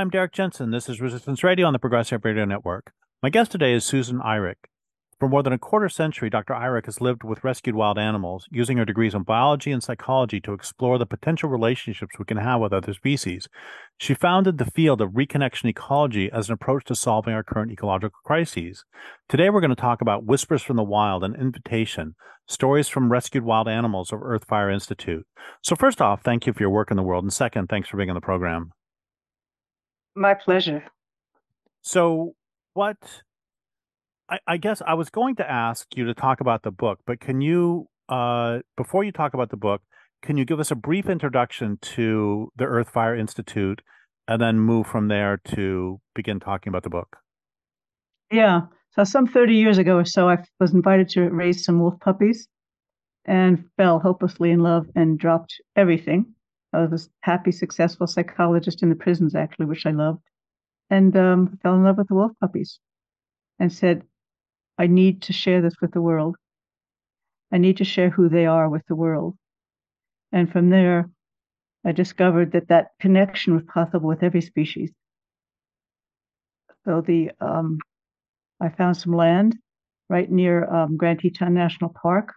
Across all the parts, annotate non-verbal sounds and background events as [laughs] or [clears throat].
I'm Derrick Jensen. This is Resistance Radio on the Progressive Radio Network. My guest today is Susan Eirich. For more than a quarter century, Dr. Eirich has lived with rescued wild animals, using her degrees in biology and psychology to explore the potential relationships we can have with other species. She founded the field of reconnection ecology as an approach to solving our current ecological crises. Today, we're going to talk about Whispers from the Wild, an invitation, stories from rescued wild animals of Earthfire Institute. So, first off, thank you for your work in the world. And second, thanks for being on the program. My pleasure. So, what I, I guess I was going to ask you to talk about the book, but can you, uh, before you talk about the book, can you give us a brief introduction to the Earth Fire Institute and then move from there to begin talking about the book? Yeah. So, some 30 years ago or so, I was invited to raise some wolf puppies and fell hopelessly in love and dropped everything. I was a happy, successful psychologist in the prisons, actually, which I loved, and um, fell in love with the wolf puppies and said, I need to share this with the world. I need to share who they are with the world. And from there, I discovered that that connection was possible with every species. So the um, I found some land right near um, Grand Teton National Park.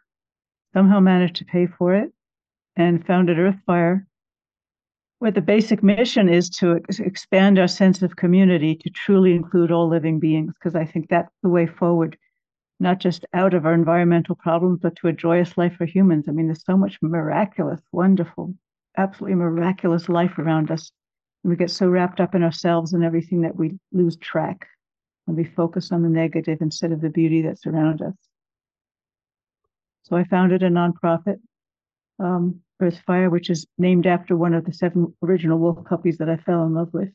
Somehow managed to pay for it, and founded Earthfire, where the basic mission is to ex- expand our sense of community to truly include all living beings. Because I think that's the way forward not just out of our environmental problems, but to a joyous life for humans. I mean, there's so much miraculous, wonderful, absolutely miraculous life around us. And we get so wrapped up in ourselves and everything that we lose track and we focus on the negative instead of the beauty that's around us. So I founded a nonprofit, um, Earthfire, which is named after one of the seven original wolf puppies that I fell in love with.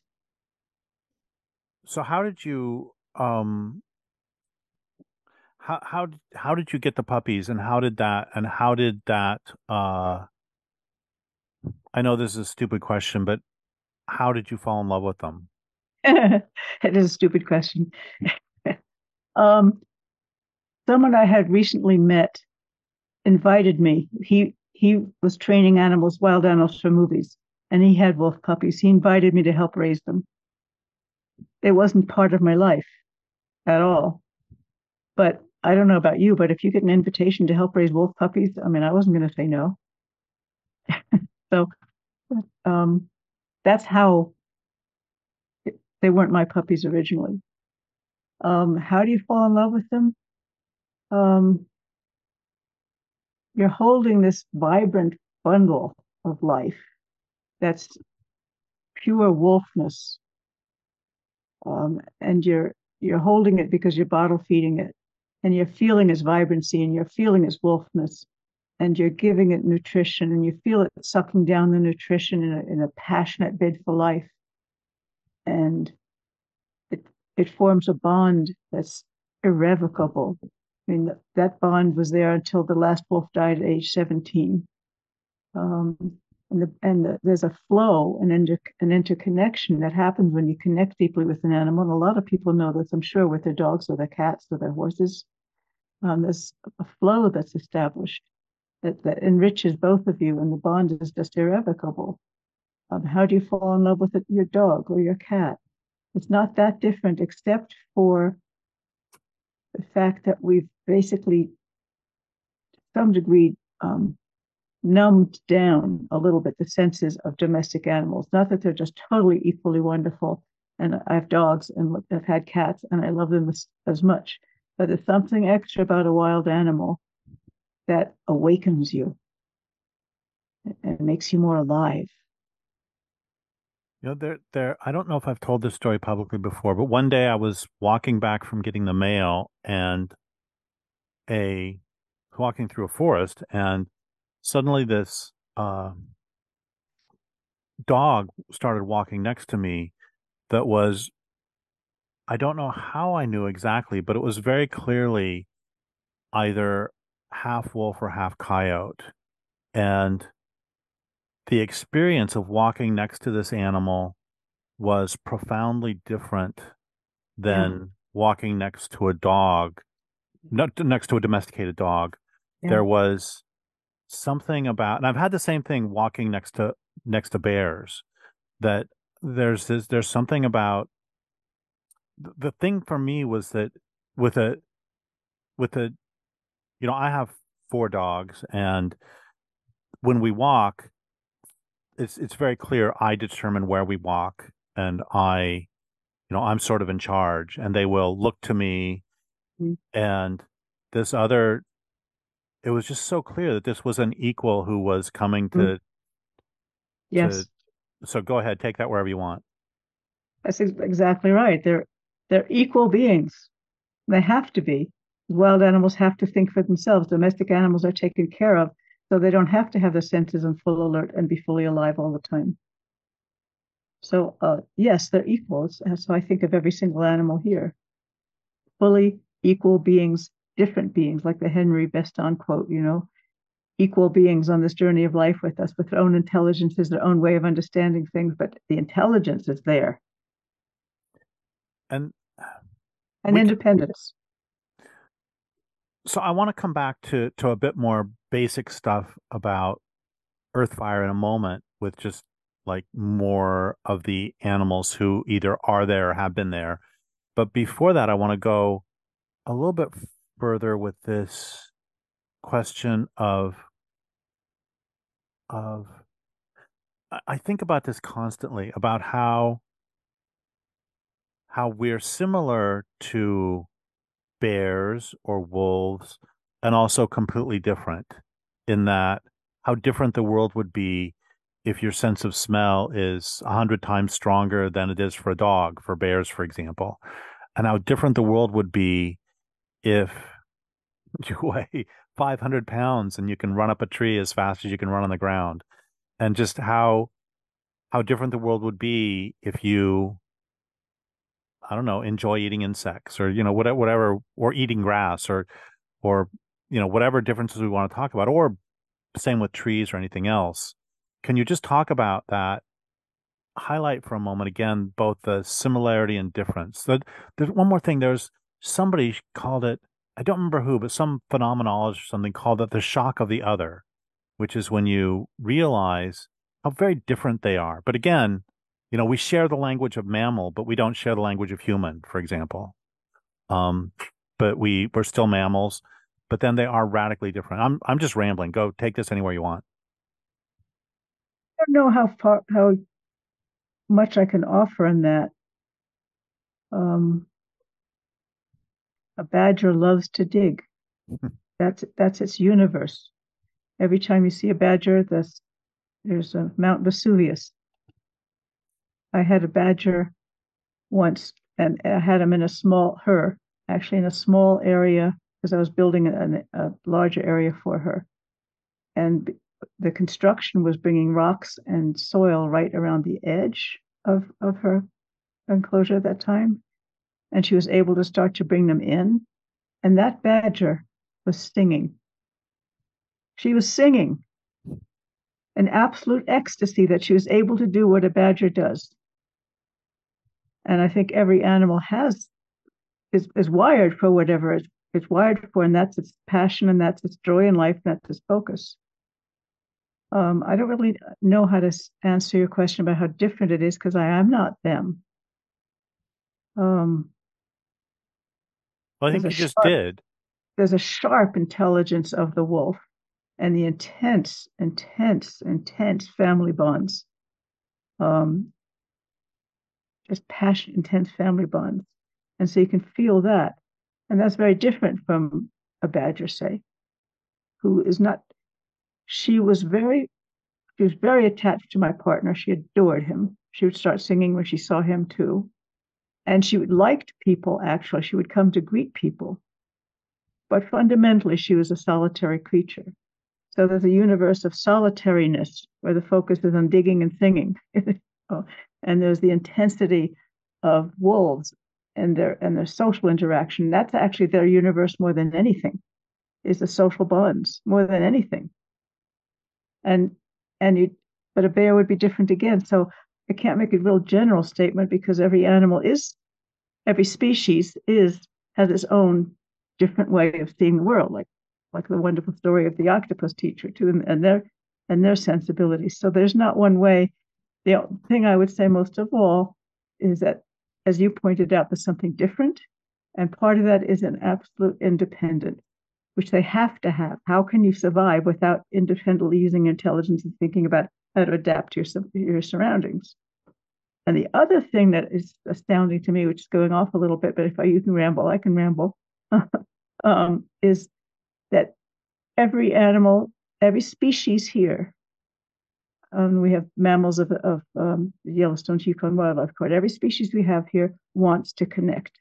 So how did you um how how how did you get the puppies and how did that and how did that uh I know this is a stupid question, but how did you fall in love with them? [laughs] it is a stupid question. [laughs] um, someone I had recently met invited me. He he was training animals, wild animals for movies, and he had wolf puppies. He invited me to help raise them. It wasn't part of my life at all. But I don't know about you, but if you get an invitation to help raise wolf puppies, I mean, I wasn't going to say no. [laughs] so um, that's how they weren't my puppies originally. Um, how do you fall in love with them? Um, you're holding this vibrant bundle of life that's pure wolfness, um, and you're you're holding it because you're bottle feeding it and you're feeling its vibrancy and you're feeling its wolfness and you're giving it nutrition and you feel it sucking down the nutrition in a, in a passionate bid for life. And it it forms a bond that's irrevocable i mean that bond was there until the last wolf died at age 17 um, and the, and the, there's a flow and inter, an interconnection that happens when you connect deeply with an animal. And a lot of people know this, I'm sure, with their dogs or their cats or their horses. Um, there's a flow that's established that, that enriches both of you, and the bond is just irrevocable. Um, how do you fall in love with it, your dog or your cat? It's not that different, except for the fact that we've basically, to some degree, um, numbed down a little bit the senses of domestic animals. Not that they're just totally equally wonderful. And I have dogs and I've had cats and I love them as, as much. But there's something extra about a wild animal that awakens you and makes you more alive. You know, there, there. I don't know if I've told this story publicly before, but one day I was walking back from getting the mail, and a walking through a forest, and suddenly this uh, dog started walking next to me that was I don't know how I knew exactly, but it was very clearly either half wolf or half coyote. And the experience of walking next to this animal was profoundly different than yeah. walking next to a dog, not next to a domesticated dog. Yeah. There was something about and I've had the same thing walking next to next to bears that there's this there's something about the thing for me was that with a with a you know i have four dogs and when we walk it's it's very clear i determine where we walk and i you know i'm sort of in charge and they will look to me mm-hmm. and this other it was just so clear that this was an equal who was coming to mm-hmm. yes to, so go ahead take that wherever you want that's exactly right they're they're equal beings they have to be wild animals have to think for themselves. Domestic animals are taken care of, so they don't have to have the senses in full alert and be fully alive all the time. So, uh, yes, they're equals. So I think of every single animal here. Fully equal beings, different beings, like the Henry Beston quote, you know, equal beings on this journey of life with us, with their own intelligences, their own way of understanding things, but the intelligence is there. And and independence so I want to come back to to a bit more basic stuff about Earthfire in a moment with just like more of the animals who either are there or have been there. But before that, I want to go a little bit further with this question of of I think about this constantly about how how we're similar to bears or wolves and also completely different in that how different the world would be if your sense of smell is a hundred times stronger than it is for a dog, for bears, for example, and how different the world would be if [laughs] you weigh 500 pounds and you can run up a tree as fast as you can run on the ground, and just how how different the world would be if you I don't know, enjoy eating insects or, you know, whatever, whatever, or eating grass or, or, you know, whatever differences we want to talk about, or same with trees or anything else. Can you just talk about that? Highlight for a moment again both the similarity and difference. There's one more thing. There's somebody called it. I don't remember who, but some phenomenologist or something called it the shock of the other, which is when you realize how very different they are. But again, you know, we share the language of mammal, but we don't share the language of human, for example. Um, but we we're still mammals, but then they are radically different. I'm I'm just rambling. Go take this anywhere you want. I don't know how far how much I can offer in that. Um, a badger loves to dig. [laughs] that's that's its universe. Every time you see a badger, there's there's a Mount Vesuvius I had a badger once, and I had him in a small her actually in a small area because I was building a, a larger area for her, and the construction was bringing rocks and soil right around the edge of of her enclosure at that time, and she was able to start to bring them in, and that badger was singing. She was singing an absolute ecstasy that she was able to do what a badger does. And I think every animal has is is wired for whatever it's, it's wired for, and that's its passion, and that's its joy in life, and that's its focus. Um, I don't really know how to answer your question about how different it is because I am not them. Um, well, I think you just sharp, did. There's a sharp intelligence of the wolf and the intense, intense, intense family bonds um, just passion, intense family bonds. And so you can feel that. And that's very different from a badger, say, who is not, she was very, she was very attached to my partner. She adored him. She would start singing when she saw him too. And she liked people, actually. She would come to greet people. But fundamentally, she was a solitary creature. So there's a universe of solitariness where the focus is on digging and singing. [laughs] oh, and there's the intensity of wolves and their and their social interaction. That's actually their universe more than anything, is the social bonds more than anything. And and you, but a bear would be different again. So I can't make a real general statement because every animal is, every species is has its own different way of seeing the world, like like the wonderful story of the octopus teacher too, and, and their and their sensibilities. So there's not one way the thing I would say most of all is that, as you pointed out, there's something different. And part of that is an absolute independent, which they have to have. How can you survive without independently using intelligence and thinking about how to adapt to your, your surroundings? And the other thing that is astounding to me, which is going off a little bit, but if I you can ramble, I can ramble, [laughs] um, is that every animal, every species here um, we have mammals of, of um, the Yellowstone Yukon Wildlife Court. Every species we have here wants to connect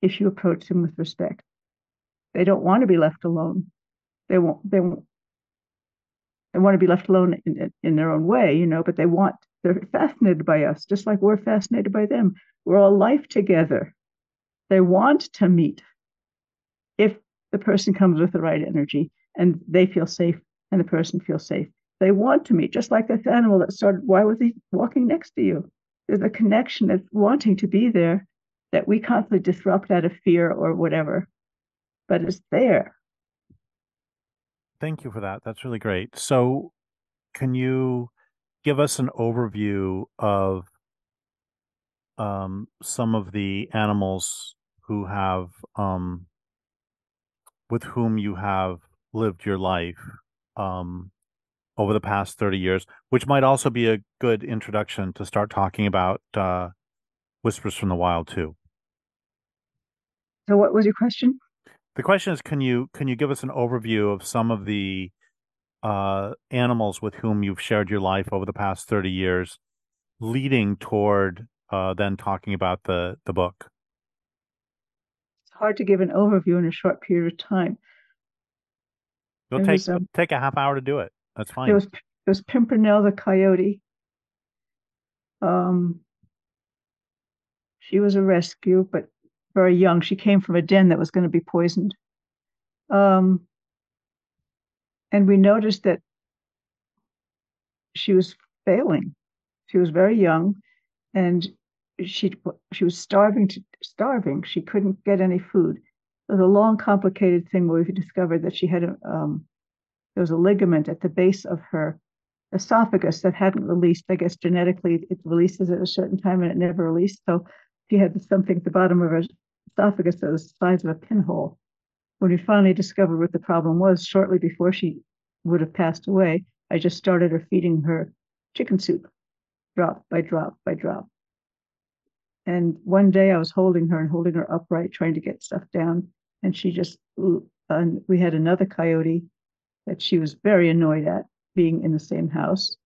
if you approach them with respect. They don't want to be left alone. They won't. They won't. They want to be left alone in, in their own way, you know. But they want. They're fascinated by us, just like we're fascinated by them. We're all life together. They want to meet. If the person comes with the right energy and they feel safe and the person feels safe they want to meet, just like this animal that started. Why was he walking next to you? There's a connection that's wanting to be there that we constantly disrupt out of fear or whatever, but it's there. Thank you for that. That's really great. So, can you give us an overview of um, some of the animals who have um, with whom you have lived your life um, over the past 30 years, which might also be a good introduction to start talking about uh, Whispers from the Wild too. So what was your question? The question is can you can you give us an overview of some of the uh, animals with whom you've shared your life over the past 30 years leading toward uh, then talking about the the book? It's hard to give an overview in a short period of time. It'll take um, take a half hour to do it. That's fine. There was there was Pimpernel the coyote. Um, she was a rescue, but very young. She came from a den that was going to be poisoned. Um, and we noticed that she was failing. She was very young, and she she was starving to starving. She couldn't get any food. It was a long, complicated thing where we discovered that she had a, um, there was a ligament at the base of her esophagus that hadn't released. I guess genetically it releases at a certain time and it never released. So she had something at the bottom of her esophagus that was the size of a pinhole. When we finally discovered what the problem was, shortly before she would have passed away, I just started her feeding her chicken soup, drop by drop by drop. And one day I was holding her and holding her upright, trying to get stuff down. And she just, and we had another coyote that she was very annoyed at being in the same house.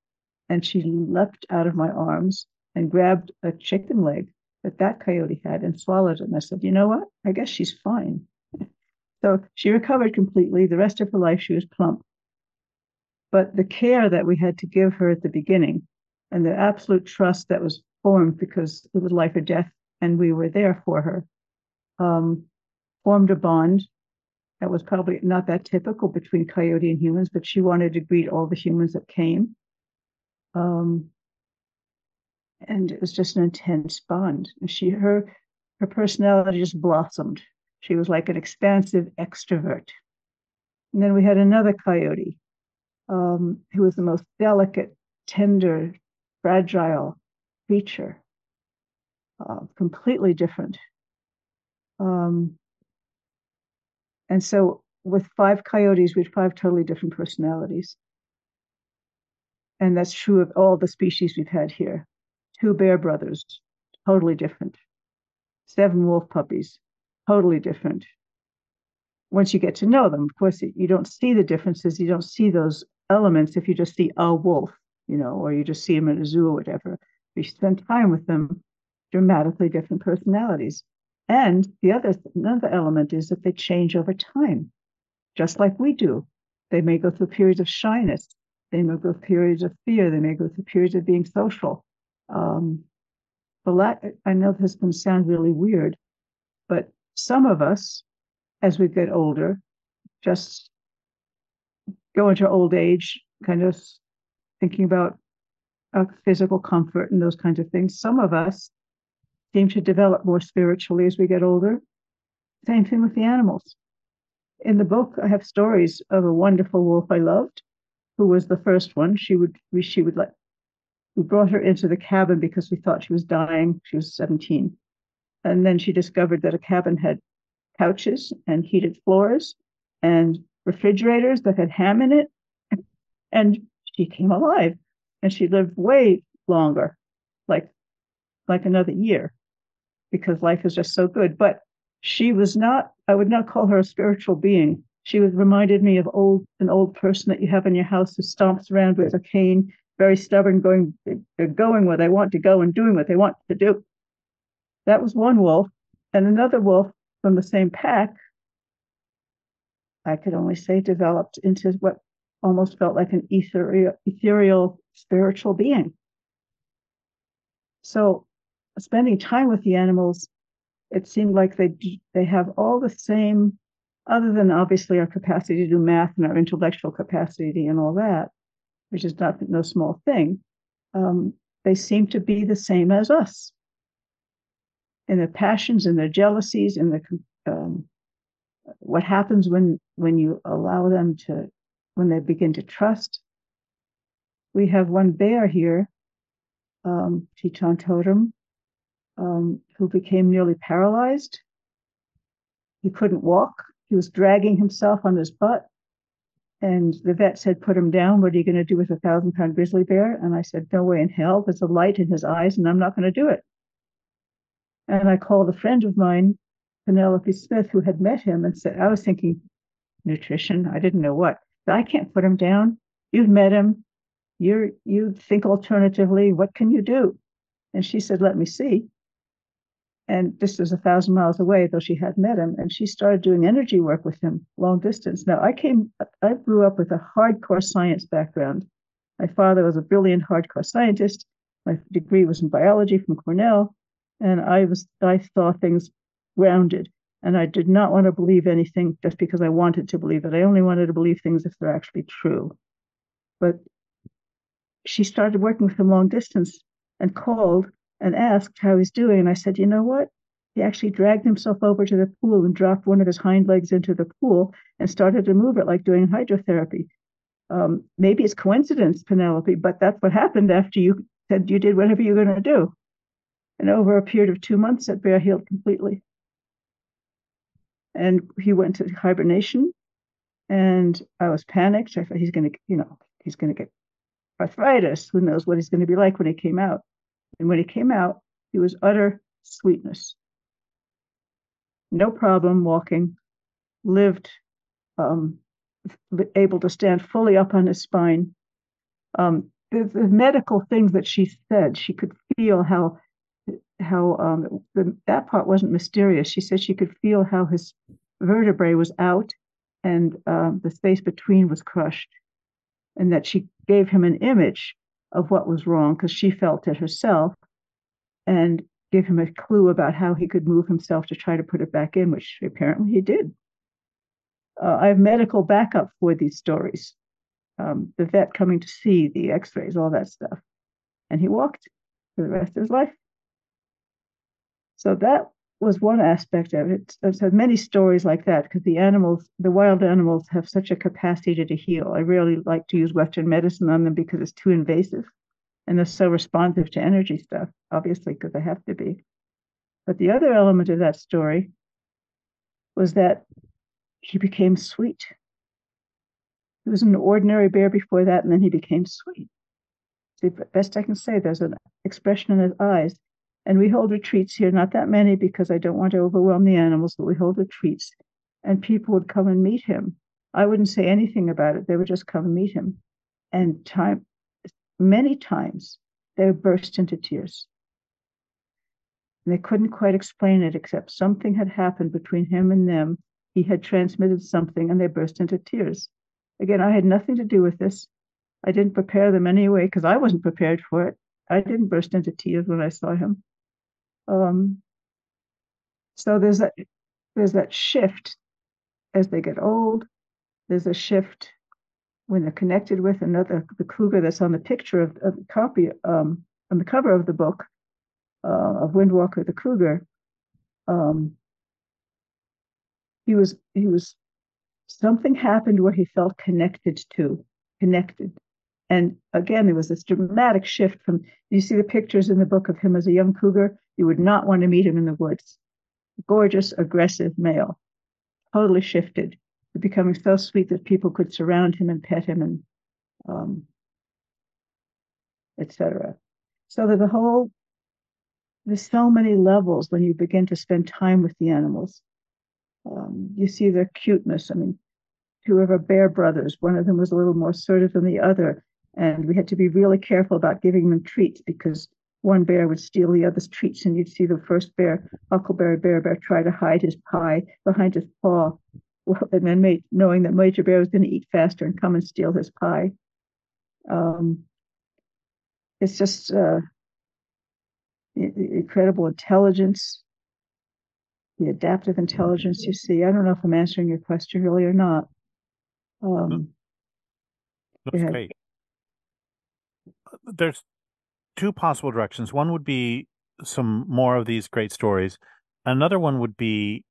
And she leapt out of my arms and grabbed a chicken leg that that coyote had and swallowed it. And I said, you know what? I guess she's fine. [laughs] so she recovered completely. The rest of her life, she was plump. But the care that we had to give her at the beginning and the absolute trust that was formed because it was life or death and we were there for her um, formed a bond that was probably not that typical between coyote and humans, but she wanted to greet all the humans that came. Um, and it was just an intense bond. And she her her personality just blossomed. She was like an expansive extrovert. And then we had another coyote um, who was the most delicate, tender, fragile creature, uh, completely different. Um, and so with five coyotes, we had five totally different personalities. And that's true of all the species we've had here. Two bear brothers, totally different. Seven wolf puppies, totally different. Once you get to know them, of course, you don't see the differences. You don't see those elements if you just see a wolf, you know, or you just see them in a zoo or whatever. If you spend time with them, dramatically different personalities. And the other another element is that they change over time, just like we do. They may go through periods of shyness. They may go through periods of fear. They may go through periods of being social. Um, but I know this can sound really weird, but some of us, as we get older, just go into old age, kind of thinking about physical comfort and those kinds of things. Some of us seem to develop more spiritually as we get older. Same thing with the animals. In the book, I have stories of a wonderful wolf I loved, who was the first one. She would she would let we brought her into the cabin because we thought she was dying. She was 17. And then she discovered that a cabin had couches and heated floors and refrigerators that had ham in it. And she came alive and she lived way longer, like like another year, because life is just so good. But she was not, I would not call her a spiritual being. She was reminded me of old an old person that you have in your house who stomps around with a cane, very stubborn, going uh, going where they want to go and doing what they want to do. That was one wolf. And another wolf from the same pack, I could only say developed into what almost felt like an ethereal, ethereal spiritual being. So spending time with the animals, it seemed like they they have all the same, other than obviously our capacity to do math and our intellectual capacity and all that, which is not no small thing. Um, they seem to be the same as us in their passions and their jealousies and the um, what happens when when you allow them to when they begin to trust. We have one bear here, um, Teton Totem, um, who became nearly paralyzed. He couldn't walk. He was dragging himself on his butt. And the vet said, Put him down. What are you going to do with a thousand pound grizzly bear? And I said, No way in hell. There's a light in his eyes, and I'm not going to do it. And I called a friend of mine, Penelope Smith, who had met him and said, I was thinking nutrition. I didn't know what. I can't put him down. You've met him. You're you think alternatively. What can you do? And she said, Let me see and this was a thousand miles away, though she had met him, and she started doing energy work with him long distance. Now, I came, I grew up with a hardcore science background. My father was a brilliant hardcore scientist. My degree was in biology from Cornell, and I was, I saw things grounded, and I did not want to believe anything just because I wanted to believe it. I only wanted to believe things if they're actually true. But she started working with him long distance and called and asked how he's doing. And I said, you know what? He actually dragged himself over to the pool and dropped one of his hind legs into the pool and started to move it like doing hydrotherapy. Um, maybe it's coincidence, Penelope, but that's what happened after you said you did whatever you're going to do. And over a period of two months, that bear healed completely. And he went to hibernation, and I was panicked. I thought he's going to, you know, he's going to get arthritis. Who knows what he's going to be like when he came out? And when he came out, he was utter sweetness. No problem walking, lived um, able to stand fully up on his spine. Um, the, the, medical things that she said, she could feel how how um, the, that part wasn't mysterious. She said she could feel how his vertebrae was out and uh, the space between was crushed, and that she gave him an image of what was wrong because she felt it herself and give him a clue about how he could move himself to try to put it back in, which apparently he did. Uh, I have medical backup for these stories. Um, the vet coming to see the x-rays, all that stuff. And he walked for the rest of his life. So that was one aspect of it. I've had many stories like that because the animals, the wild animals, have such a capacity to heal. I really like to use Western medicine on them because it's too invasive and they're so responsive to energy stuff, obviously, because they have to be. But the other element of that story was that he became sweet. He was an ordinary bear before that, and then he became sweet. See, best I can say, there's an expression in his eyes and we hold retreats here, not that many because I don't want to overwhelm the animals, but we hold retreats. And people would come and meet him. I wouldn't say anything about it. They would just come and meet him. And time many times they would burst into tears. And they couldn't quite explain it except something had happened between him and them. He had transmitted something and they burst into tears. Again, I had nothing to do with this. I didn't prepare them anyway because I wasn't prepared for it. I didn't burst into tears when I saw him. Um, so there's that there's that shift as they get old. There's a shift when they're connected with another the cougar that's on the picture of, of the copy um, on the cover of the book uh, of Windwalker the cougar. Um, he was he was something happened where he felt connected to connected And again, there was this dramatic shift from you see the pictures in the book of him as a young cougar. You would not want to meet him in the woods. Gorgeous, aggressive male, totally shifted, becoming so sweet that people could surround him and pet him and um, etc. So that the whole there's so many levels when you begin to spend time with the animals. Um, you see their cuteness. I mean, two of our bear brothers, one of them was a little more assertive than the other, and we had to be really careful about giving them treats because one bear would steal the other's treats, and you'd see the first bear, Huckleberry Bear Bear, try to hide his pie behind his paw, and then knowing that Major Bear was going to eat faster and come and steal his pie. Um, it's just uh, incredible intelligence, the adaptive intelligence you see. I don't know if I'm answering your question really or not. Um, That's great. There's two possible directions. One would be some more of these great stories. Another one would be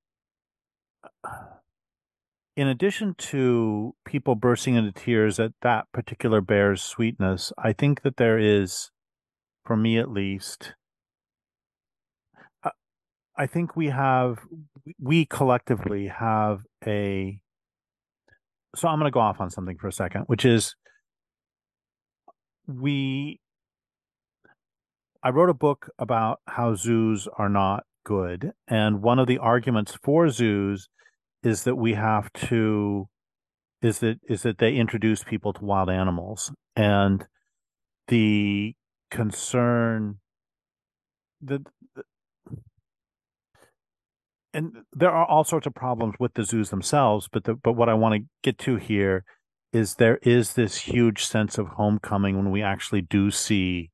in addition to people bursting into tears at that particular bear's sweetness, I think that there is, for me at least, uh, I think we have, we collectively have a. So I'm going to go off on something for a second, which is we. I wrote a book about how zoos are not good. And one of the arguments for zoos is that we have to is that is that they introduce people to wild animals and the concern that and there are all sorts of problems with the zoos themselves but the, but what I want to get to here is there is this huge sense of homecoming when we actually do see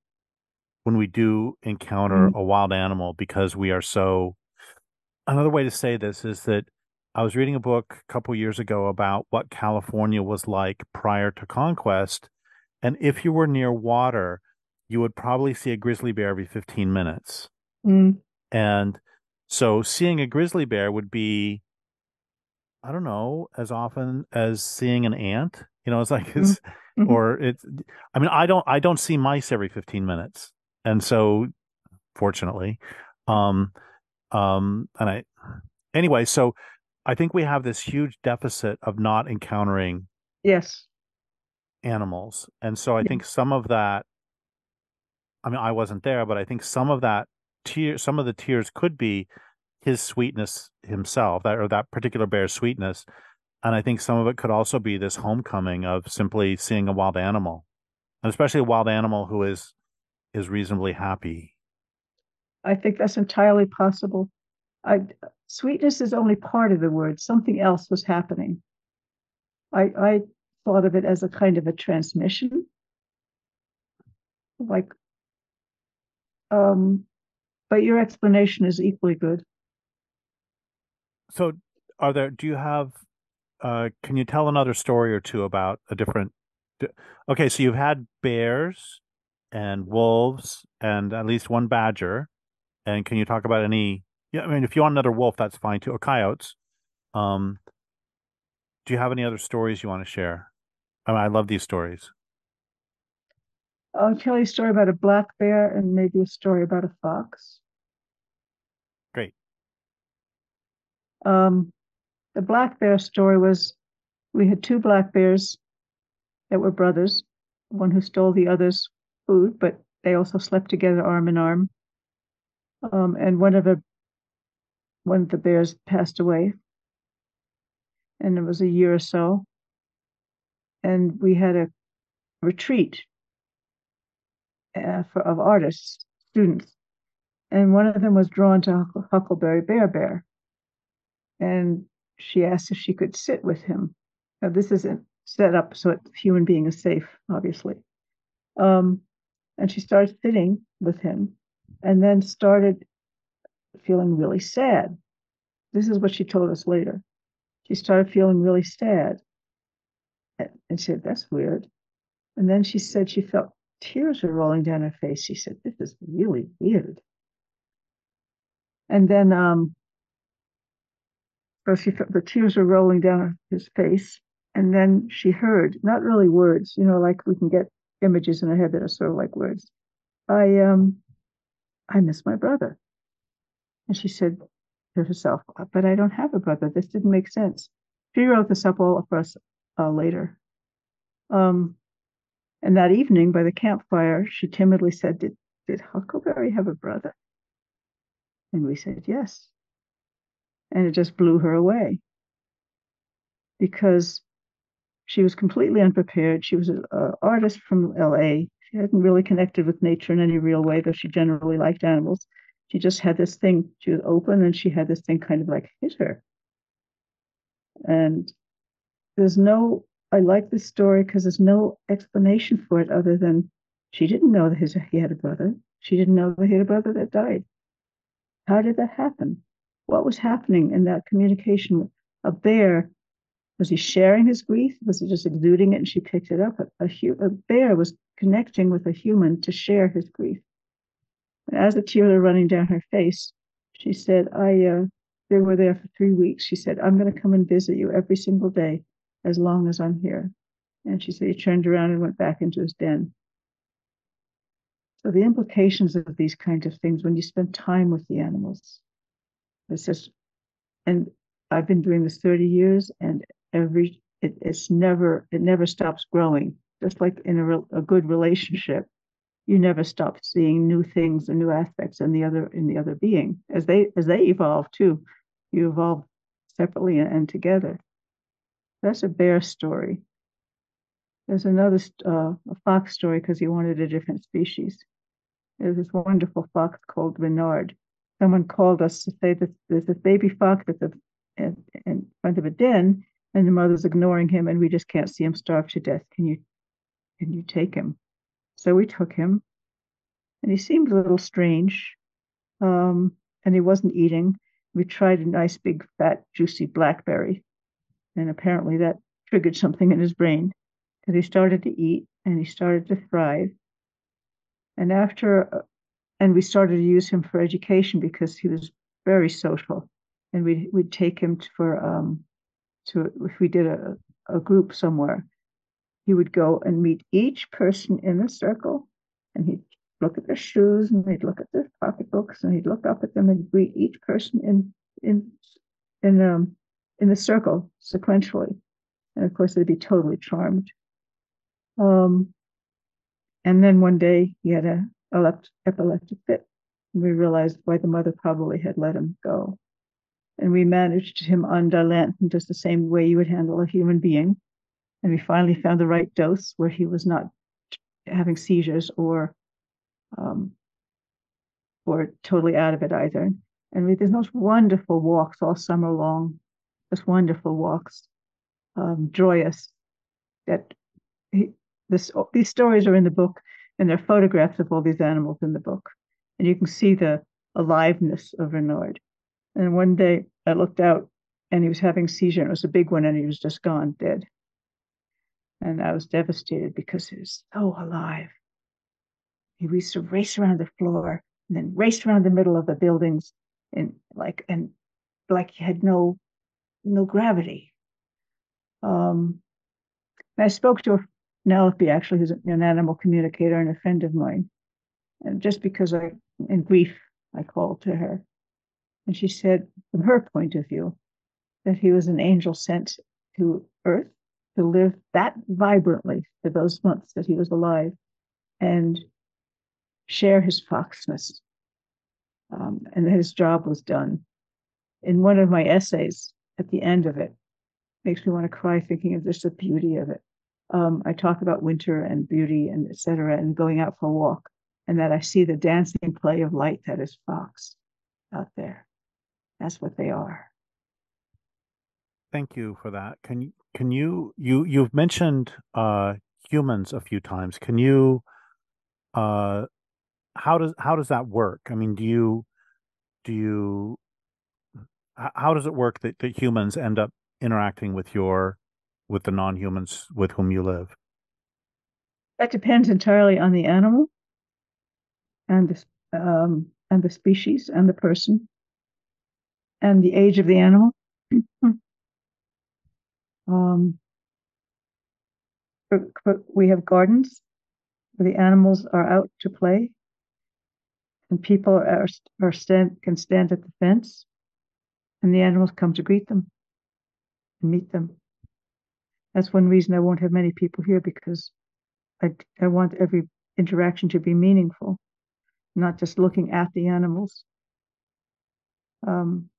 when we do encounter mm-hmm. a wild animal because we are so another way to say this is that I was reading a book a couple years ago about what California was like prior to conquest. And if you were near water, you would probably see a grizzly bear every 15 minutes. Mm. And so seeing a grizzly bear would be, I don't know, as often as seeing an ant. You know, it's like [laughs] mm-hmm. it's, mm-hmm. or it's, I mean, I don't, I don't see mice every 15 minutes. And so fortunately, um, um, and I, anyway, so I think we have this huge deficit of not encountering yes animals. And so I think some of that I mean I wasn't there, but I think some of that tear some of the tears could be his sweetness himself, that or that particular bear's sweetness. And I think some of it could also be this homecoming of simply seeing a wild animal. And especially a wild animal who is is reasonably happy. I think that's entirely possible. I sweetness is only part of the word. Something else was happening. I, I thought of it as a kind of a transmission. Like, um, but your explanation is equally good. So, are there, do you have, uh, can you tell another story or two about a different, okay, so you've had bears and wolves and at least one badger. And can you talk about any yeah, I mean, if you want another wolf, that's fine too, or coyotes. Um, do you have any other stories you want to share? I, mean, I love these stories. I'll tell you a story about a black bear and maybe a story about a fox. Great. Um, the black bear story was we had two black bears that were brothers, one who stole the other's food, but they also slept together arm in arm. Um, and one of the one of the bears passed away. And it was a year or so. And we had a retreat uh, for, of artists, students. And one of them was drawn to Huckleberry Bear Bear. And she asked if she could sit with him. Now, this isn't set up so a human being is safe, obviously. Um, and she started sitting with him and then started feeling really sad. This is what she told us later. She started feeling really sad. And said, That's weird. And then she said she felt tears were rolling down her face. She said, This is really weird. And then um, so she felt the tears were rolling down his face. And then she heard, not really words, you know, like we can get images in our head that are sort of like words. I um I miss my brother. And she said to herself, but I don't have a brother. This didn't make sense. She wrote this up all for us uh, later. Um, and that evening by the campfire, she timidly said, Did did Huckleberry have a brother? And we said yes. And it just blew her away because she was completely unprepared. She was an artist from LA. She hadn't really connected with nature in any real way, though she generally liked animals. She just had this thing, she was open and she had this thing kind of like hit her. And there's no, I like this story because there's no explanation for it other than she didn't know that his, he had a brother. She didn't know that he had a brother that died. How did that happen? What was happening in that communication? With a bear was he sharing his grief? Was he just exuding it and she picked it up? A, a, a bear was connecting with a human to share his grief. And as the tears were running down her face, she said, I, uh, they were there for three weeks. She said, I'm going to come and visit you every single day as long as I'm here. And she said he turned around and went back into his den. So the implications of these kinds of things when you spend time with the animals, it's just, and I've been doing this 30 years and every it, it's never it never stops growing. Just like in a, re, a good relationship you never stop seeing new things and new aspects in the other in the other being as they as they evolve too. You evolve separately and, together. That's a bear story. There's another uh, a fox story because he wanted a different species. There's this wonderful fox called renard someone called us to say that there's this baby fox at the in, in front of a den and the mother's ignoring him and we just can't see him starve to death. Can you can you take him? So we took him and he seemed a little strange um, and he wasn't eating. We tried a nice big fat juicy blackberry and apparently that triggered something in his brain because he started to eat and he started to thrive. And after and we started to use him for education because he was very social and we'd, we'd take him for um, to if we did a, a group somewhere, he would go and meet each person in the circle and he'd look at their shoes and he'd look at their pocketbooks and he'd look up at them and greet each person in in in um in the circle sequentially. And of course they'd be totally charmed. Um and then one day he had a epileptic fit. We realized why the mother probably had let him go and we managed him on Dilantin just the same way you would handle a human being. And we finally found the right dose where he was not having seizures or um, or totally out of it either. And we did those wonderful walks all summer long, just wonderful walks, um, joyous. That he, this these stories are in the book, and there are photographs of all these animals in the book, and you can see the aliveness of Renard. And one day I looked out and he was having a seizure. It was a big one and he was just gone, dead. And I was devastated because he was so alive. He used to race around the floor and then race around the middle of the buildings and like and like he had no no gravity. Um, I spoke to Penelope actually, who's an animal communicator and a friend of mine. And just because I in grief I called to her and she said, from her point of view, that he was an angel sent to earth to live that vibrantly for those months that he was alive and share his foxness. Um, and that his job was done. In one of my essays at the end of it, makes me want to cry thinking of just the beauty of it. Um, I talk about winter and beauty and etc. and going out for a walk, and that I see the dancing play of light that is fox out there. That's what they are. Thank you for that. Can you can you you you've mentioned uh humans a few times. Can you uh how does how does that work? I mean, do you do you how does it work that, that humans end up interacting with your with the non-humans with whom you live? That depends entirely on the animal and the um, and the species and the person and the age of the animal. [clears throat] um, we have gardens where the animals are out to play and people are, are stand, can stand at the fence and the animals come to greet them and meet them. That's one reason I won't have many people here because I, I want every interaction to be meaningful, not just looking at the animals. Um,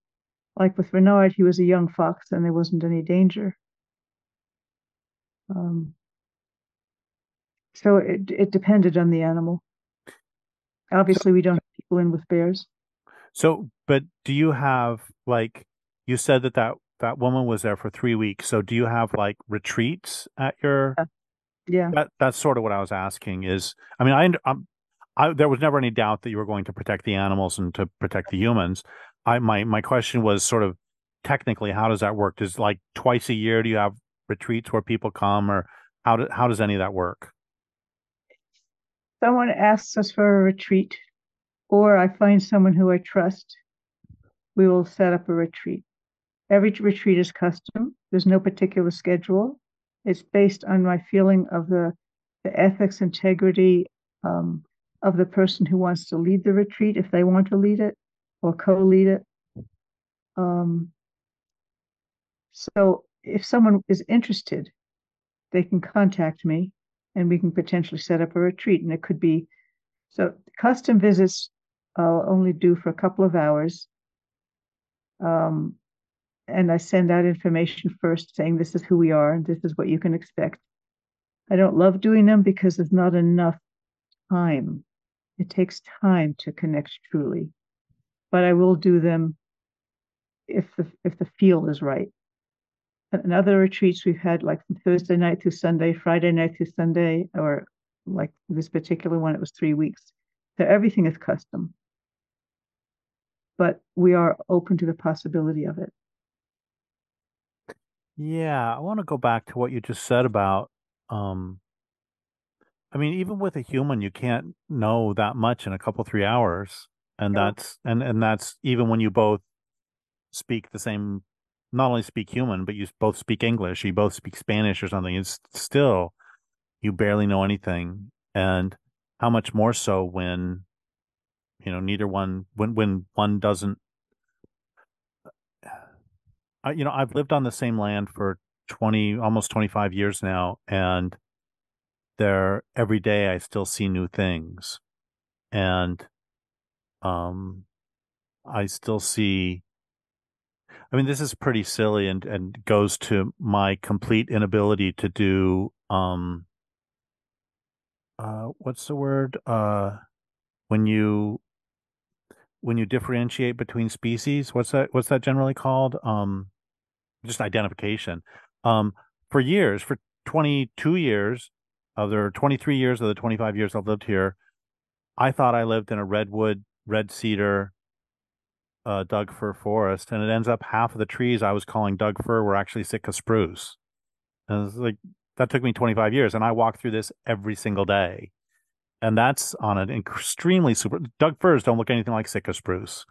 like with Renard, he was a young fox and there wasn't any danger. Um, so it it depended on the animal. Obviously, we don't have people in with bears. So, but do you have like you said that that that woman was there for three weeks? So, do you have like retreats at your? Yeah. That that's sort of what I was asking. Is I mean, I, I'm, um, I there was never any doubt that you were going to protect the animals and to protect the humans. I my my question was sort of technically how does that work? Does like twice a year do you have retreats where people come, or how do, how does any of that work? someone asks us for a retreat, or I find someone who I trust, we will set up a retreat. Every retreat is custom. There's no particular schedule. It's based on my feeling of the, the ethics, integrity um, of the person who wants to lead the retreat, if they want to lead it or co lead it. Um, so if someone is interested, they can contact me and we can potentially set up a retreat. And it could be so custom visits I'll only do for a couple of hours. Um, and I send out information first saying this is who we are and this is what you can expect. I don't love doing them because there's not enough time. It takes time to connect truly. But I will do them if the if the feel is right and other retreats we've had like from Thursday night through Sunday, Friday night through Sunday, or like this particular one, it was three weeks. So everything is custom. But we are open to the possibility of it. Yeah, I want to go back to what you just said about um I mean, even with a human, you can't know that much in a couple three hours. And no. that's and and that's even when you both speak the same not only speak human, but you both speak English, you both speak Spanish or something. It's still you barely know anything, and how much more so when you know neither one when when one doesn't. I, you know, I've lived on the same land for twenty, almost twenty five years now, and there every day I still see new things, and um, I still see I mean, this is pretty silly and, and goes to my complete inability to do um uh what's the word? Uh when you when you differentiate between species, what's that what's that generally called? Um just identification. Um for years, for 22 years of the 23 years of the 25 years I've lived here, I thought I lived in a redwood, red cedar, uh, Doug fir forest, and it ends up half of the trees I was calling Doug fir were actually Sitka spruce. And it's like that took me 25 years, and I walk through this every single day. And that's on an extremely super. Doug firs don't look anything like Sitka spruce,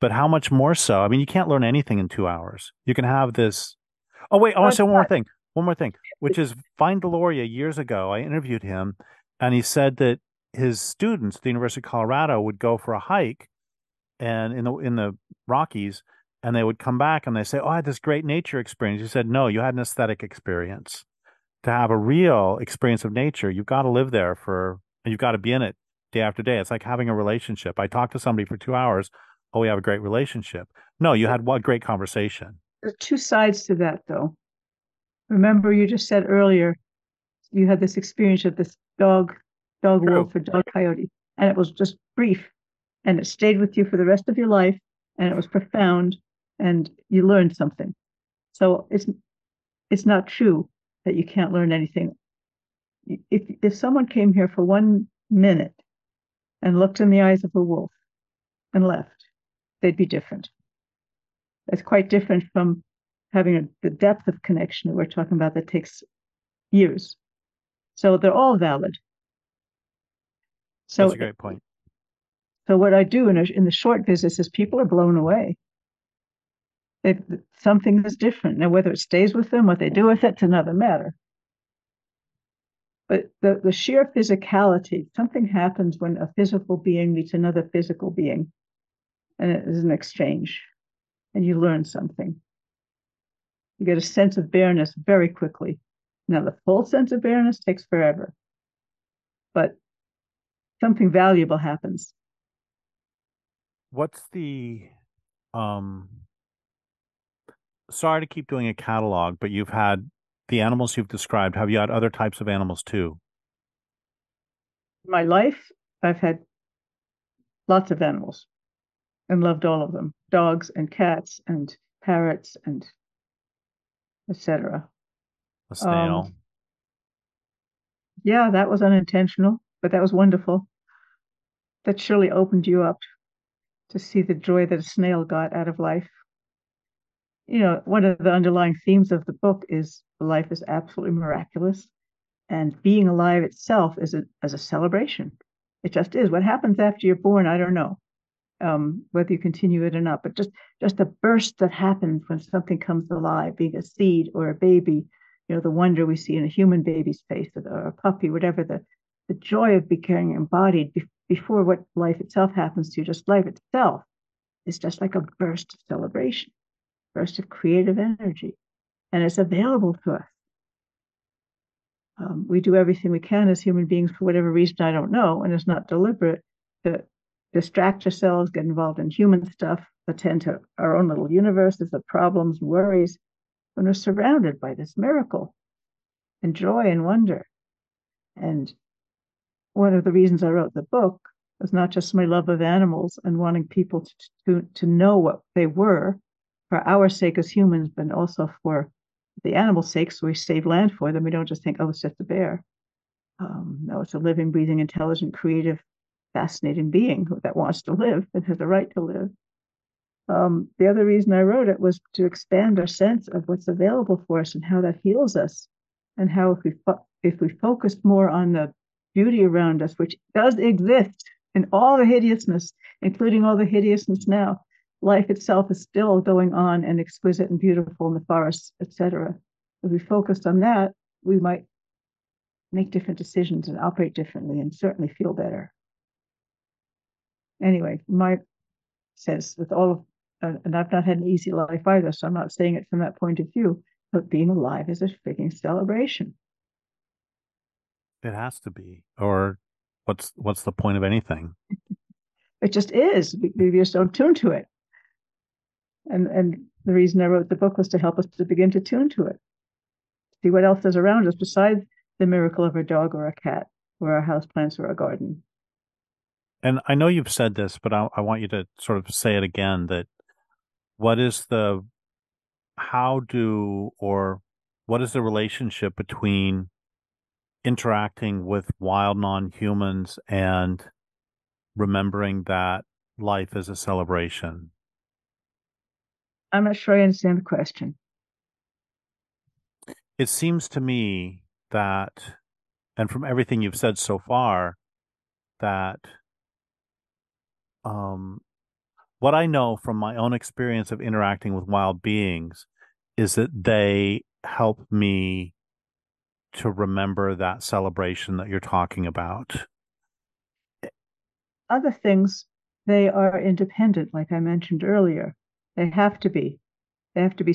but how much more so? I mean, you can't learn anything in two hours. You can have this. Oh wait, I want to say one more thing. One more thing, which is Vine Deloria years ago. I interviewed him, and he said that his students at the University of Colorado would go for a hike and in the in the Rockies, and they would come back and they say, "Oh, I had this great nature experience." You said, "No, you had an aesthetic experience. To have a real experience of nature, you've got to live there for, you've got to be in it day after day. It's like having a relationship. I talked to somebody for two hours. Oh, we have a great relationship. No, you had one great conversation. There's two sides to that, though. Remember, you just said earlier you had this experience of this dog, dog True. wolf, or dog coyote, and it was just brief and it stayed with you for the rest of your life and it was profound and you learned something so it's it's not true that you can't learn anything if if someone came here for one minute and looked in the eyes of a wolf and left they'd be different That's quite different from having a, the depth of connection that we're talking about that takes years so they're all valid so that's a great point so what I do in, a, in the short visits is people are blown away. They, something is different. Now, whether it stays with them, what they do with it's another matter. But the, the sheer physicality, something happens when a physical being meets another physical being, and it is an exchange, and you learn something. You get a sense of bareness very quickly. Now, the full sense of bareness takes forever, but something valuable happens. What's the um sorry to keep doing a catalog, but you've had the animals you've described. Have you had other types of animals too? In my life, I've had lots of animals and loved all of them dogs and cats and parrots and etc. A snail. Um, yeah, that was unintentional, but that was wonderful. That surely opened you up to see the joy that a snail got out of life. You know, one of the underlying themes of the book is life is absolutely miraculous, and being alive itself is a, as a celebration. It just is. What happens after you're born, I don't know, um, whether you continue it or not. But just just a burst that happens when something comes alive, being a seed or a baby, you know, the wonder we see in a human baby's face or a puppy, whatever the the joy of becoming embodied be- before what life itself happens to just life itself is just like a burst of celebration, burst of creative energy, and it's available to us. Um, we do everything we can as human beings for whatever reason I don't know, and it's not deliberate to distract ourselves, get involved in human stuff, attend to our own little universes of problems, and worries, when we're surrounded by this miracle and joy and wonder. And one of the reasons I wrote the book was not just my love of animals and wanting people to, to, to know what they were for our sake as humans, but also for the animal's sake, so we save land for them. We don't just think, oh, it's just a bear. Um, no, it's a living, breathing, intelligent, creative, fascinating being that wants to live and has a right to live. Um, the other reason I wrote it was to expand our sense of what's available for us and how that heals us, and how if we fo- if we focused more on the beauty around us, which does exist in all the hideousness, including all the hideousness now. Life itself is still going on and exquisite and beautiful in the forests, etc. If we focused on that, we might make different decisions and operate differently and certainly feel better. Anyway, my says with all of, uh, and I've not had an easy life either, so I'm not saying it from that point of view, but being alive is a freaking celebration. It has to be. Or what's what's the point of anything? [laughs] It just is. We, we just don't tune to it. And and the reason I wrote the book was to help us to begin to tune to it. See what else is around us besides the miracle of a dog or a cat or a house plants or a garden. And I know you've said this, but I, I want you to sort of say it again that what is the how do or what is the relationship between interacting with wild non humans and remembering that life is a celebration? I'm not sure I understand the question. It seems to me that, and from everything you've said so far, that um, what I know from my own experience of interacting with wild beings is that they help me to remember that celebration that you're talking about? Other things, they are independent, like I mentioned earlier. They have to be. They have to be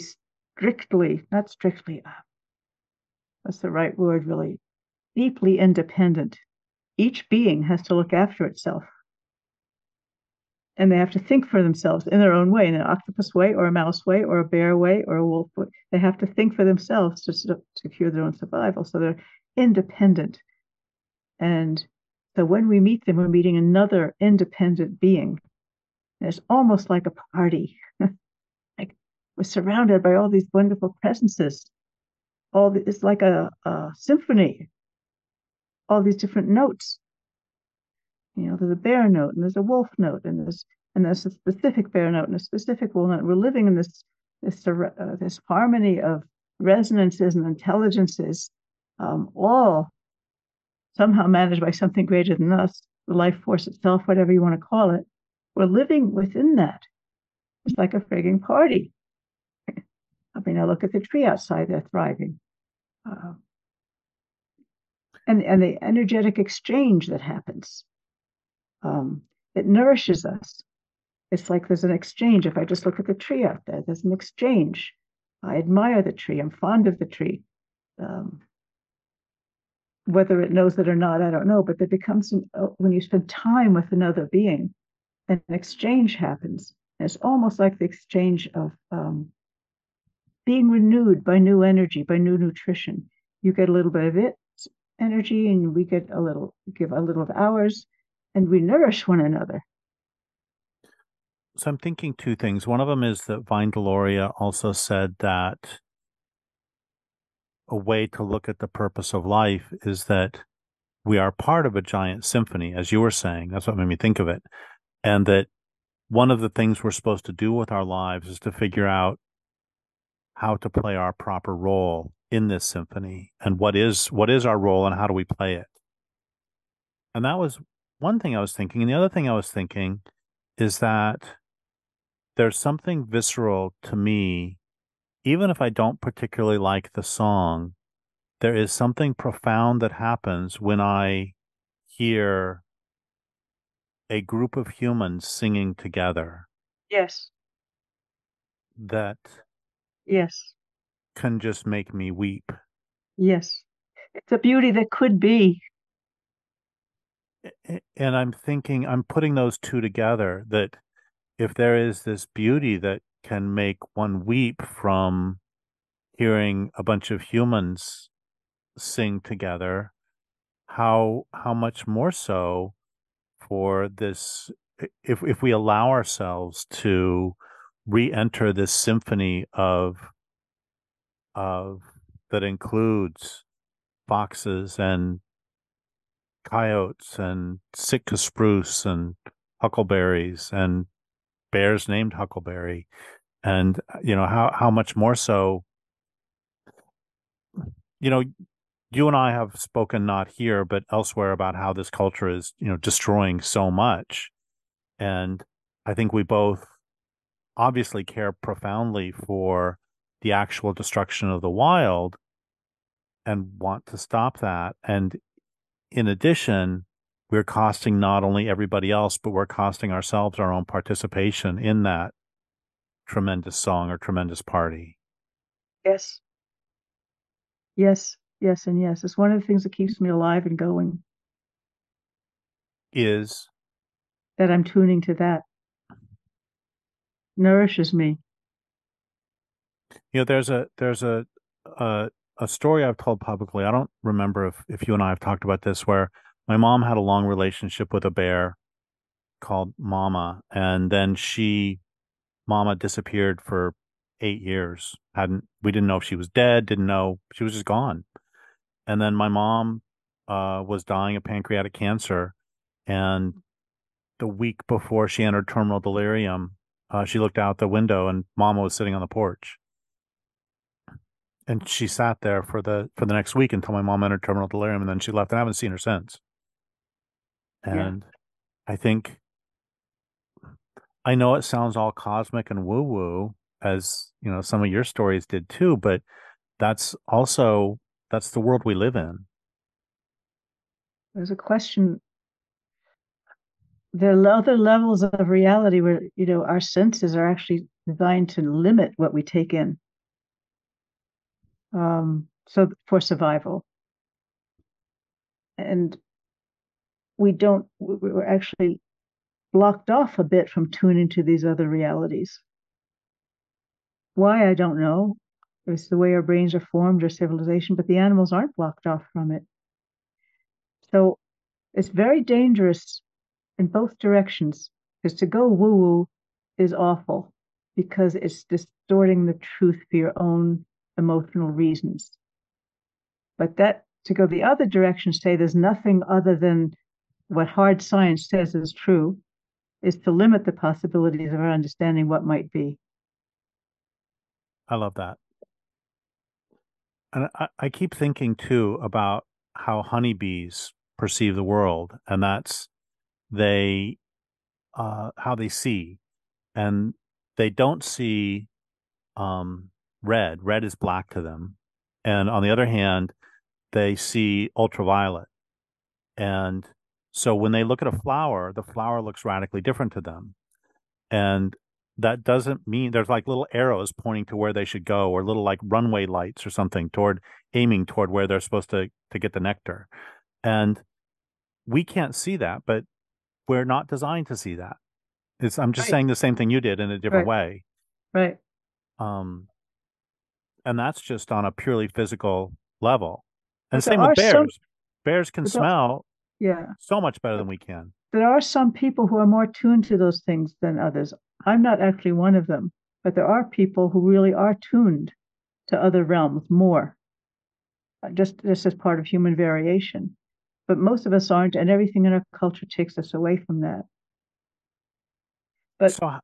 strictly, not strictly, uh, that's the right word, really, deeply independent. Each being has to look after itself and they have to think for themselves in their own way, in an octopus way, or a mouse way, or a bear way, or a wolf way. They have to think for themselves to secure their own survival. So they're independent. And so when we meet them, we're meeting another independent being. And it's almost like a party. [laughs] like we're surrounded by all these wonderful presences. All the, it's like a, a symphony. All these different notes you know, there's a bear note and there's a wolf note and there's and there's a specific bear note and a specific wolf note. We're living in this this uh, this harmony of resonances and intelligences, um, all somehow managed by something greater than us, the life force itself, whatever you want to call it. We're living within that. It's like a frigging party. I mean, I look at the tree outside; they're thriving. Uh, and and the energetic exchange that happens. Um, it nourishes us. It's like there's an exchange. If I just look at the tree out there, there's an exchange. I admire the tree. I'm fond of the tree. Um, whether it knows it or not, I don't know. But there becomes an, uh, when you spend time with another being, an exchange happens. It's almost like the exchange of um, being renewed by new energy, by new nutrition. You get a little bit of it energy, and we get a little, give a little of ours, and we nourish one another. So I'm thinking two things. One of them is that Vine Deloria also said that a way to look at the purpose of life is that we are part of a giant symphony, as you were saying. That's what made me think of it. And that one of the things we're supposed to do with our lives is to figure out how to play our proper role in this symphony and what is what is our role and how do we play it. And that was one thing I was thinking. And the other thing I was thinking is that there's something visceral to me, even if I don't particularly like the song, there is something profound that happens when I hear a group of humans singing together. Yes. That yes can just make me weep. Yes. It's a beauty that could be. And I'm thinking, I'm putting those two together that if there is this beauty that can make one weep from hearing a bunch of humans sing together, how how much more so for this if if we allow ourselves to re-enter this symphony of of that includes foxes and coyotes and Sitka spruce and huckleberries and bears named Huckleberry, and uh, you know how how much more so. You know, you and I have spoken not here but elsewhere about how this culture is you know destroying so much, and I think we both obviously care profoundly for the actual destruction of the wild and want to stop that. And in addition, we're costing not only everybody else, but we're costing ourselves our own participation in that tremendous song or tremendous party. Yes. Yes, yes, and yes. It's one of the things that keeps me alive and going. Is that I'm tuning to that. Nourishes me. You know, there's a there's a a, a story I've told publicly. I don't remember if, if you and I have talked about this where my mom had a long relationship with a bear called Mama, and then she, Mama, disappeared for eight years. hadn't We didn't know if she was dead. Didn't know she was just gone. And then my mom uh, was dying of pancreatic cancer, and the week before she entered terminal delirium, uh, she looked out the window and Mama was sitting on the porch. And she sat there for the for the next week until my mom entered terminal delirium, and then she left. And I haven't seen her since. And yeah. I think I know it sounds all cosmic and woo woo, as you know, some of your stories did too, but that's also that's the world we live in. There's a question. There are other levels of reality where you know our senses are actually designed to limit what we take in. Um, so for survival, and we don't we're actually blocked off a bit from tuning to these other realities why i don't know it's the way our brains are formed or civilization but the animals aren't blocked off from it so it's very dangerous in both directions because to go woo woo is awful because it's distorting the truth for your own emotional reasons but that to go the other direction say there's nothing other than what hard science says is true is to limit the possibilities of our understanding what might be. I love that. And I, I keep thinking too about how honeybees perceive the world, and that's they uh, how they see, and they don't see um, red. Red is black to them, and on the other hand, they see ultraviolet. And so when they look at a flower, the flower looks radically different to them. And that doesn't mean there's like little arrows pointing to where they should go or little like runway lights or something toward aiming toward where they're supposed to to get the nectar. And we can't see that, but we're not designed to see that. It's I'm just Right. saying the same thing you did in a different way. Right. Um and that's just on a purely physical level. And same with bears. some- bears can smell Yeah. so much better than we can. There are some people who are more tuned to those things than others. I'm not actually one of them, but there are people who really are tuned to other realms more. Uh, Just just as part of human variation. But most of us aren't, and everything in our culture takes us away from that. But so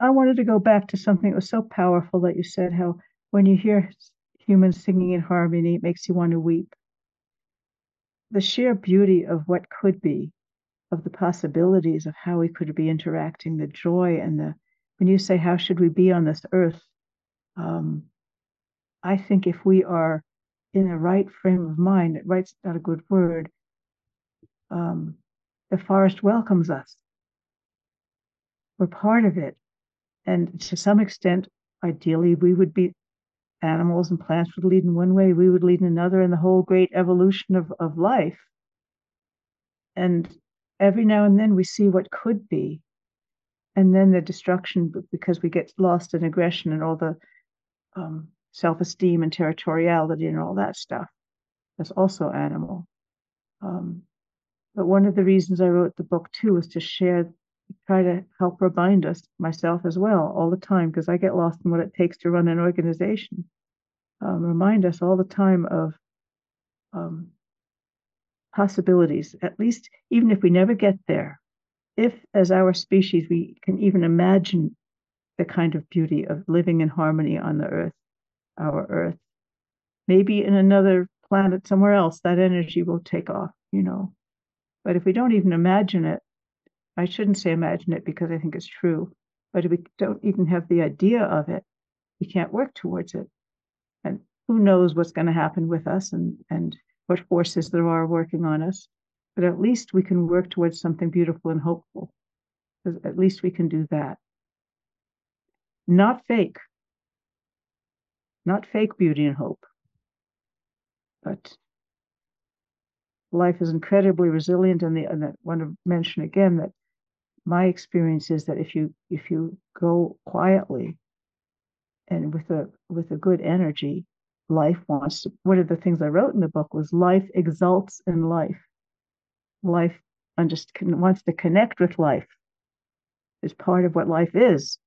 I wanted to go back to something that was so powerful that you said how when you hear humans singing in harmony, it makes you want to weep. The sheer beauty of what could be, of the possibilities of how we could be interacting, the joy and the, when you say, how should we be on this earth? Um, I think if we are in the right frame of mind, right's not a good word, um, the forest welcomes us. We're part of it. And to some extent, ideally, we would be animals and plants would lead in one way, we would lead in another, in the whole great evolution of, of life. And every now and then we see what could be. And then the destruction because we get lost in aggression and all the um, self esteem and territoriality and all that stuff. That's also animal. Um, but one of the reasons I wrote the book too was to share, try to help remind us, myself as well, all the time, because I get lost in what it takes to run an organization. Um, remind us all the time of um, possibilities, at least even if we never get there, if as our species we can even imagine the kind of beauty of living in harmony on the earth, our earth, maybe in another planet somewhere else, that energy will take off, you know. But if we don't even imagine it, I shouldn't say imagine it because I think it's true, but if we don't even have the idea of it, we can't work towards it. And who knows what's going to happen with us and, and what forces there are working on us. But at least we can work towards something beautiful and hopeful. At least we can do that. Not fake. Not fake beauty and hope. But life is incredibly resilient and the and I want to mention again that my experience is that if you if you go quietly and with a with a good energy life wants to one of the things i wrote in the book was life exalts in life. Life and just wants to connect with life. Is part of what life is.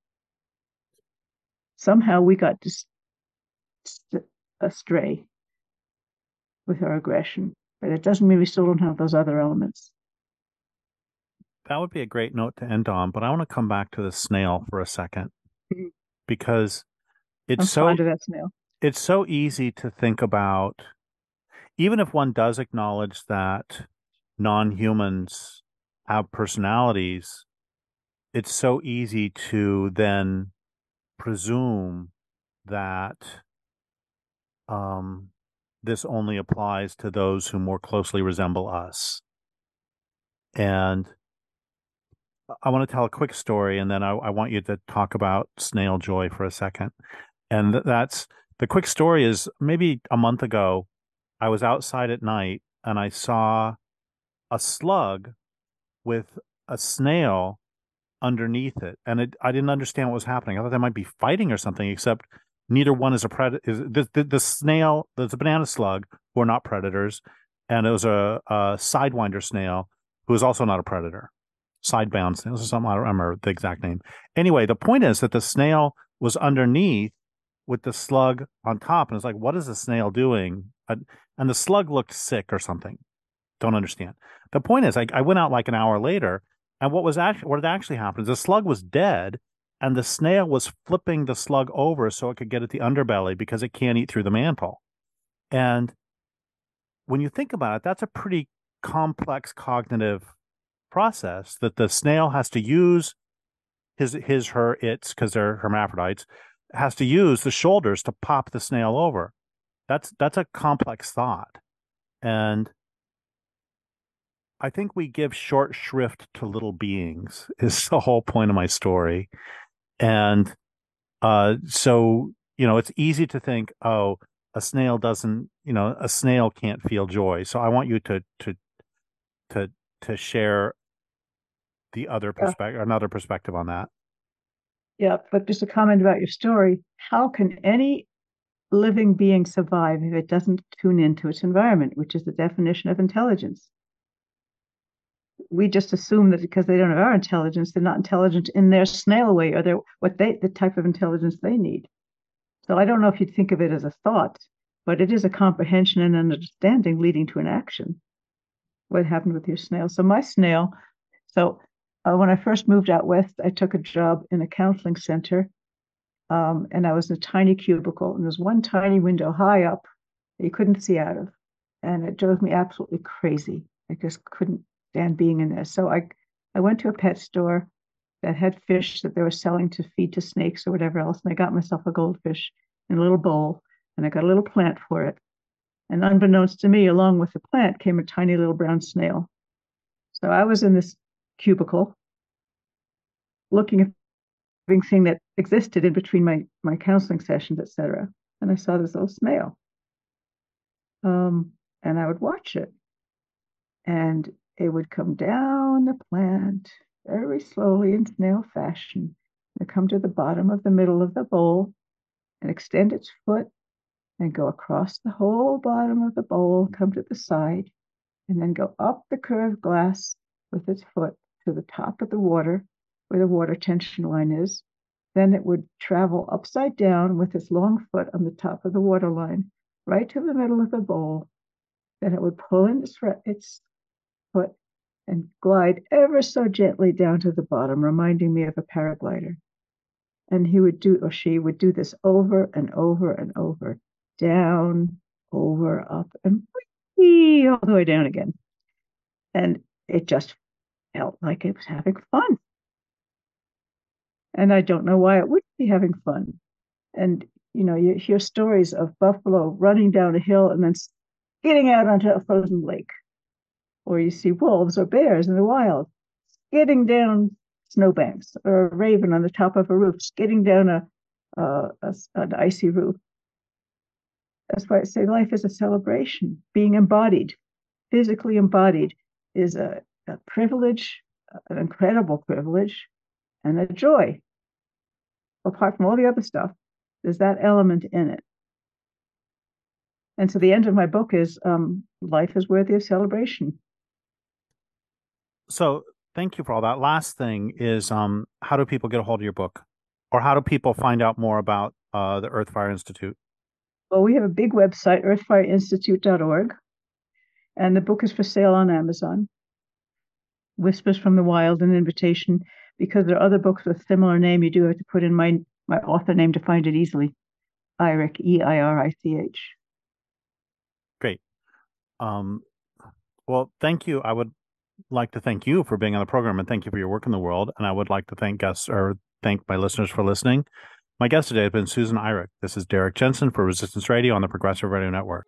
Somehow we got just astray with our aggression but it doesn't mean we still don't have those other elements. That would be a great note to end on, but I want to come back to the snail for a 2nd Mhm. because it's i'm so fond of that snail it's so easy to think about even if one does acknowledge that non-humans have personalities it's so easy to then presume that um, this only applies to those who more closely resemble us and I want to tell a quick story, and then I, I want you to talk about snail joy for a second. And th- that's the quick story is maybe a month ago, I was outside at night and I saw a slug with a snail underneath it, and it, I didn't understand what was happening. I thought they might be fighting or something, except neither one is a predator. The, the the snail? There's a banana slug who are not predators, and it was a, a sidewinder snail who is also not a predator sidebound snails or something. I don't remember the exact name. Anyway, the point is that the snail was underneath with the slug on top, and it's like, what is the snail doing? Uh, and the slug looked sick or something. Don't understand. The point is, I, I went out like an hour later, and what was actually what had actually happened is the slug was dead, and the snail was flipping the slug over so it could get at the underbelly because it can't eat through the mantle. And when you think about it, that's a pretty complex cognitive process that the snail has to use his his her its because they're hermaphrodites has to use the shoulders to pop the snail over that's that's a complex thought And I think we give short shrift to little beings [laughs] is the whole point of my story. And uh, so, you know, it's easy to think, oh, a snail doesn't, you know, a snail can't feel joy. So I want you to to to to share the other perspective, yeah. another perspective on that. Yeah, but just a comment about your story. How can any living being survive if it doesn't tune into its environment, which is the definition of intelligence? We just assume that because they don't have our intelligence, they're not intelligent in their snail way or their what they the type of intelligence they need. So I don't know if you'd think of it as a thought, but it is a comprehension and an understanding leading to an action. What happened with your snail? So my snail, so uh, when I first moved out west, I took a job in a counseling center, um, and I was in a tiny cubicle, and there's one tiny window high up that you couldn't see out of, and it drove me absolutely crazy. I just couldn't stand being in there. So I, I went to a pet store that had fish that they were selling to feed to snakes or whatever else. And I got myself a goldfish in a little bowl and I got a little plant for it. And unbeknownst to me, along with the plant came a tiny little brown snail. So I was in this cubicle looking at everything that existed in between my, my counseling sessions, etc. And I saw this little snail. Um, and I would watch it. And it would come down the plant very slowly in snail fashion and come to the bottom of the middle of the bowl and extend its foot and go across the whole bottom of the bowl, come to the side, and then go up the curved glass with its foot to the top of the water where the water tension line is. Then it would travel upside down with its long foot on the top of the water line, right to the middle of the bowl. Then it would pull in its, its foot and glide ever so gently down to the bottom, reminding me of a paraglider. And he would do, or she would do this over and over and over, down, over, up, and all the way down again. And it just felt like it was having fun. And I don't know why it wouldn't be having fun. And, you know, you hear stories of buffalo running down a hill and then getting out onto a frozen lake or you see wolves or bears in the wild skidding down snowbanks, or a raven on the top of a roof skidding down a, a, a an icy roof. That's why I say life is a celebration. Being embodied, physically embodied, is a, a privilege, an incredible privilege, and a joy. Apart from all the other stuff, there's that element in it. And so the end of my book is um, life is worthy of celebration so thank you for all that. Last thing is um, how do people get a hold of your book? Or how do people find out more about uh, the Earthfire Institute? Well, we have a big website, earthfireinstitute.org, and the book is for sale on Amazon. Whispers from the Wild, an invitation. Because there are other books with similar name, you do have to put in my my author name to find it easily. Eirich, E I R I C H. Great. Um, well, thank you. I would like to thank you for being on the program and thank you for your work in the world. And I would like to thank guests or thank my listeners for listening. My guest today has been Susan Eirich. This is Derrick Jensen for Resistance Radio on the Progressive Radio Network.